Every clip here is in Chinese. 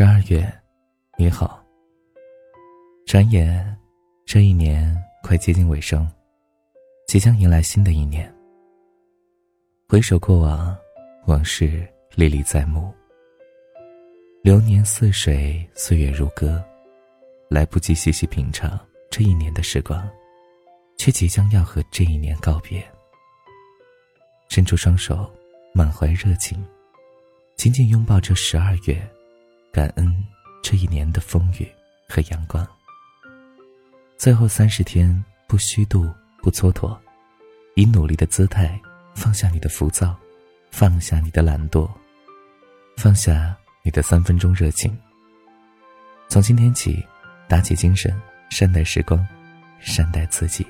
十二月，你好。转眼，这一年快接近尾声，即将迎来新的一年。回首过往，往事历历在目。流年似水，岁月如歌，来不及细细品尝这一年的时光，却即将要和这一年告别。伸出双手，满怀热情，紧紧拥抱这十二月。感恩这一年的风雨和阳光。最后三十天，不虚度，不蹉跎，以努力的姿态放下你的浮躁，放下你的懒惰，放下你的三分钟热情。从今天起，打起精神，善待时光，善待自己。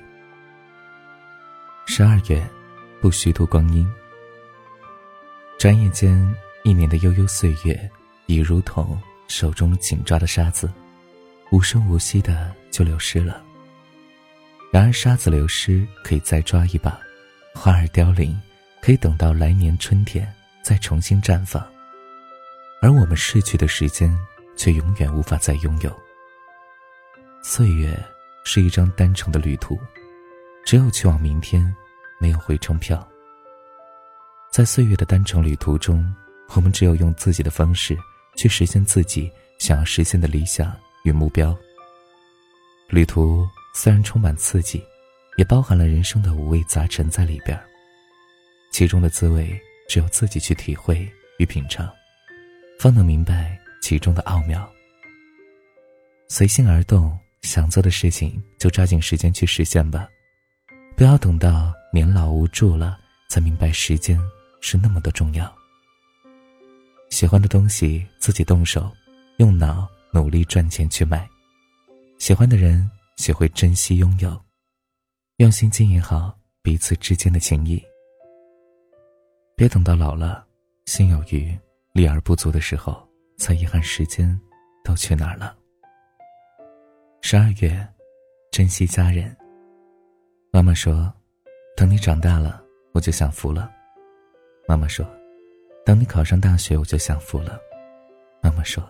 十二月，不虚度光阴。转眼间，一年的悠悠岁月。已如同手中紧抓的沙子，无声无息的就流失了。然而沙子流失可以再抓一把，花儿凋零可以等到来年春天再重新绽放，而我们逝去的时间却永远无法再拥有。岁月是一张单程的旅途，只有去往明天，没有回程票。在岁月的单程旅途中，我们只有用自己的方式。去实现自己想要实现的理想与目标。旅途虽然充满刺激，也包含了人生的五味杂陈在里边其中的滋味只有自己去体会与品尝，方能明白其中的奥妙。随心而动，想做的事情就抓紧时间去实现吧，不要等到年老无助了才明白时间是那么的重要。喜欢的东西自己动手，用脑努力赚钱去买；喜欢的人学会珍惜拥有，用心经营好彼此之间的情谊。别等到老了，心有余力而不足的时候，才遗憾时间都去哪儿了。十二月，珍惜家人。妈妈说：“等你长大了，我就享福了。”妈妈说。等你考上大学，我就享福了。妈妈说：“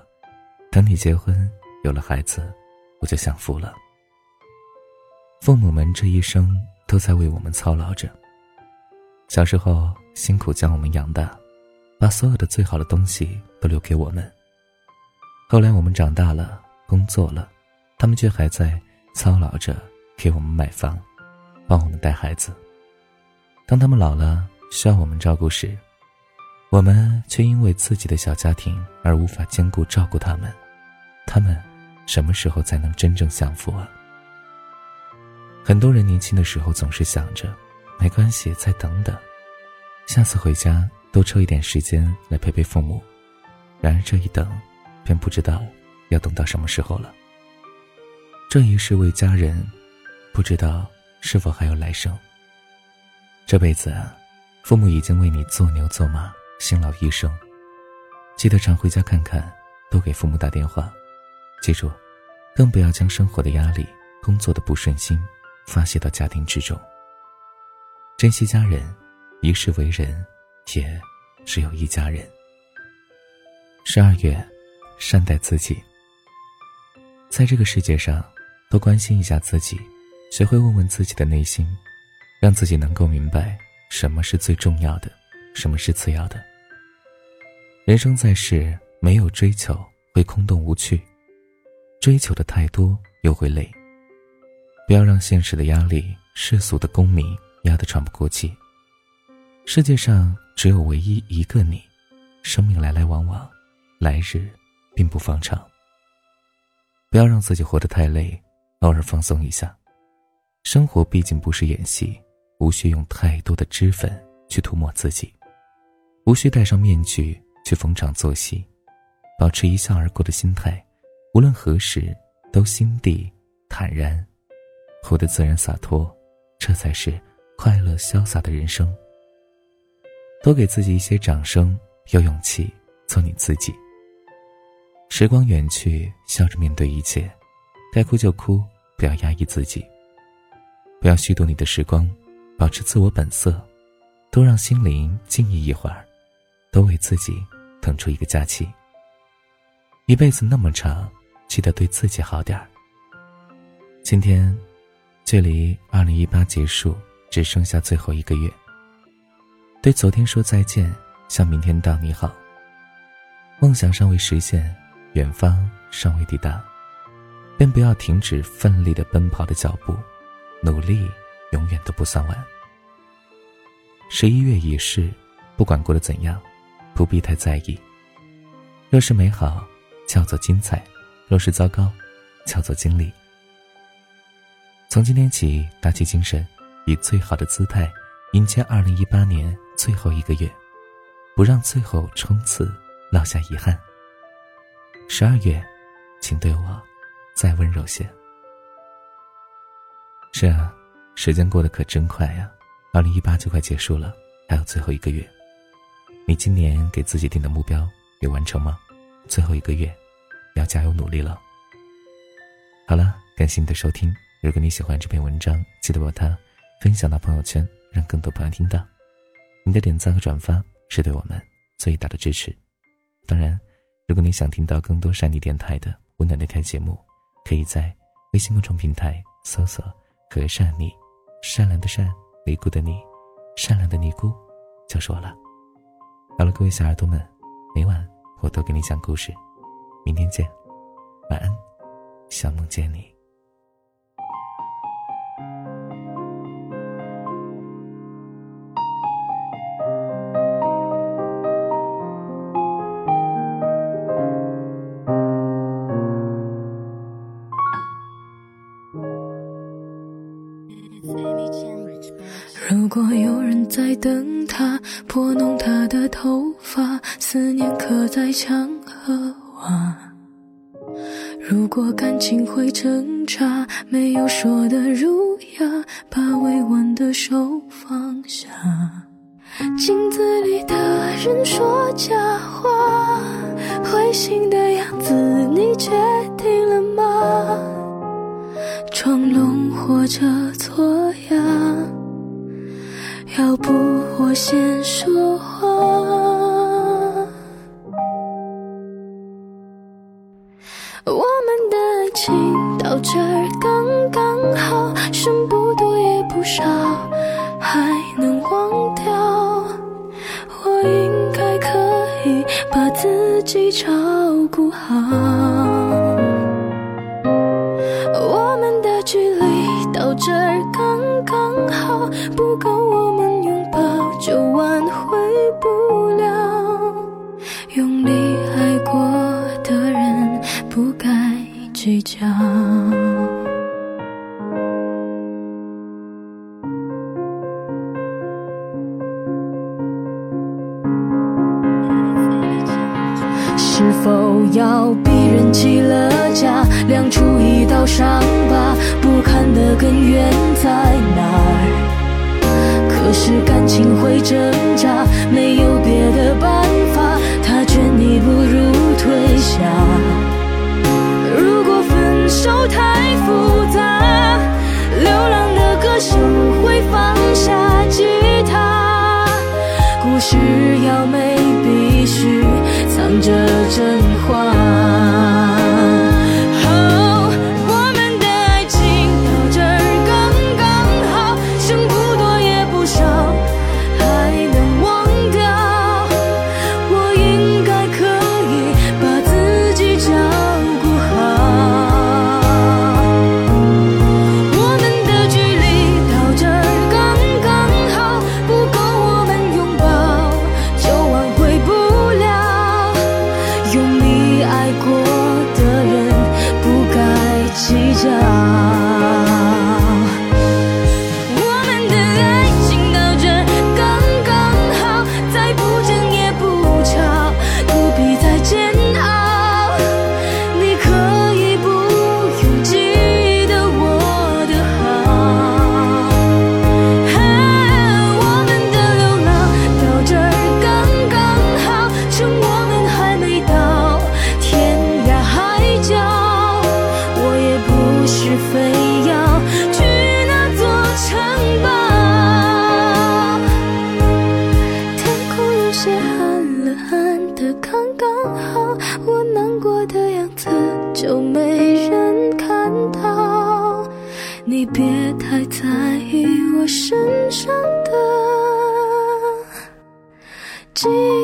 等你结婚有了孩子，我就享福了。”父母们这一生都在为我们操劳着。小时候辛苦将我们养大，把所有的最好的东西都留给我们。后来我们长大了，工作了，他们却还在操劳着给我们买房，帮我们带孩子。当他们老了，需要我们照顾时，我们却因为自己的小家庭而无法兼顾照顾他们，他们什么时候才能真正享福啊？很多人年轻的时候总是想着，没关系，再等等，下次回家多抽一点时间来陪陪父母。然而这一等，便不知道要等到什么时候了。这一世为家人，不知道是否还有来生。这辈子，父母已经为你做牛做马。辛劳一生，记得常回家看看，多给父母打电话。记住，更不要将生活的压力、工作的不顺心发泄到家庭之中。珍惜家人，一世为人，也只有一家人。十二月，善待自己。在这个世界上，多关心一下自己，学会问问自己的内心，让自己能够明白什么是最重要的，什么是次要的。人生在世，没有追求会空洞无趣，追求的太多又会累。不要让现实的压力、世俗的功名压得喘不过气。世界上只有唯一一个你，生命来来往往，来日并不方长。不要让自己活得太累，偶尔放松一下。生活毕竟不是演戏，无需用太多的脂粉去涂抹自己，无需戴上面具。去逢场作戏，保持一笑而过的心态，无论何时都心地坦然，活得自然洒脱，这才是快乐潇洒的人生。多给自己一些掌声，有勇气做你自己。时光远去，笑着面对一切，该哭就哭，不要压抑自己，不要虚度你的时光，保持自我本色，多让心灵静谧一会儿。都为自己腾出一个假期。一辈子那么长，记得对自己好点儿。今天，距离二零一八结束只剩下最后一个月。对昨天说再见，向明天道你好。梦想尚未实现，远方尚未抵达，便不要停止奋力的奔跑的脚步，努力永远都不算晚。十一月已逝，不管过得怎样，不必太在意。若是美好。叫做精彩，若是糟糕，叫做经历。从今天起，打起精神，以最好的姿态迎接二零一八年最后一个月，不让最后冲刺落下遗憾。十二月，请对我再温柔些。是啊，时间过得可真快呀，二零一八就快结束了，还有最后一个月。你今年给自己定的目标有完成吗？最后一个月。要加油努力了。好了，感谢你的收听。如果你喜欢这篇文章，记得把它分享到朋友圈，让更多朋友听到。你的点赞和转发是对我们最大的支持。当然，如果你想听到更多善妮电台的温暖电台节目，可以在微信公众平台搜索“和善妮”，善良的善，尼姑的你，善良的尼姑，就是我了。好了，各位小耳朵们，每晚我都给你讲故事。明天见，晚安，想梦见你。如果有人在等他，拨弄他的头发，思念刻在墙和。瓦，如果感情会挣扎，没有说的儒雅，把委婉的手放下。镜子里的人说假话，灰心的样子，你决定了吗？装聋或者作哑，先说话。我们的爱情到这儿刚刚好，剩不多也不少，还能忘掉。我应该可以把自己照顾好。用力爱过的人，不该计较。是否要逼人起了家，亮出一道伤疤？不堪的根源在哪儿？可是感情会挣扎，没有别的办法，如果分手太 자. 就没人看到你别太在意我身上的记忆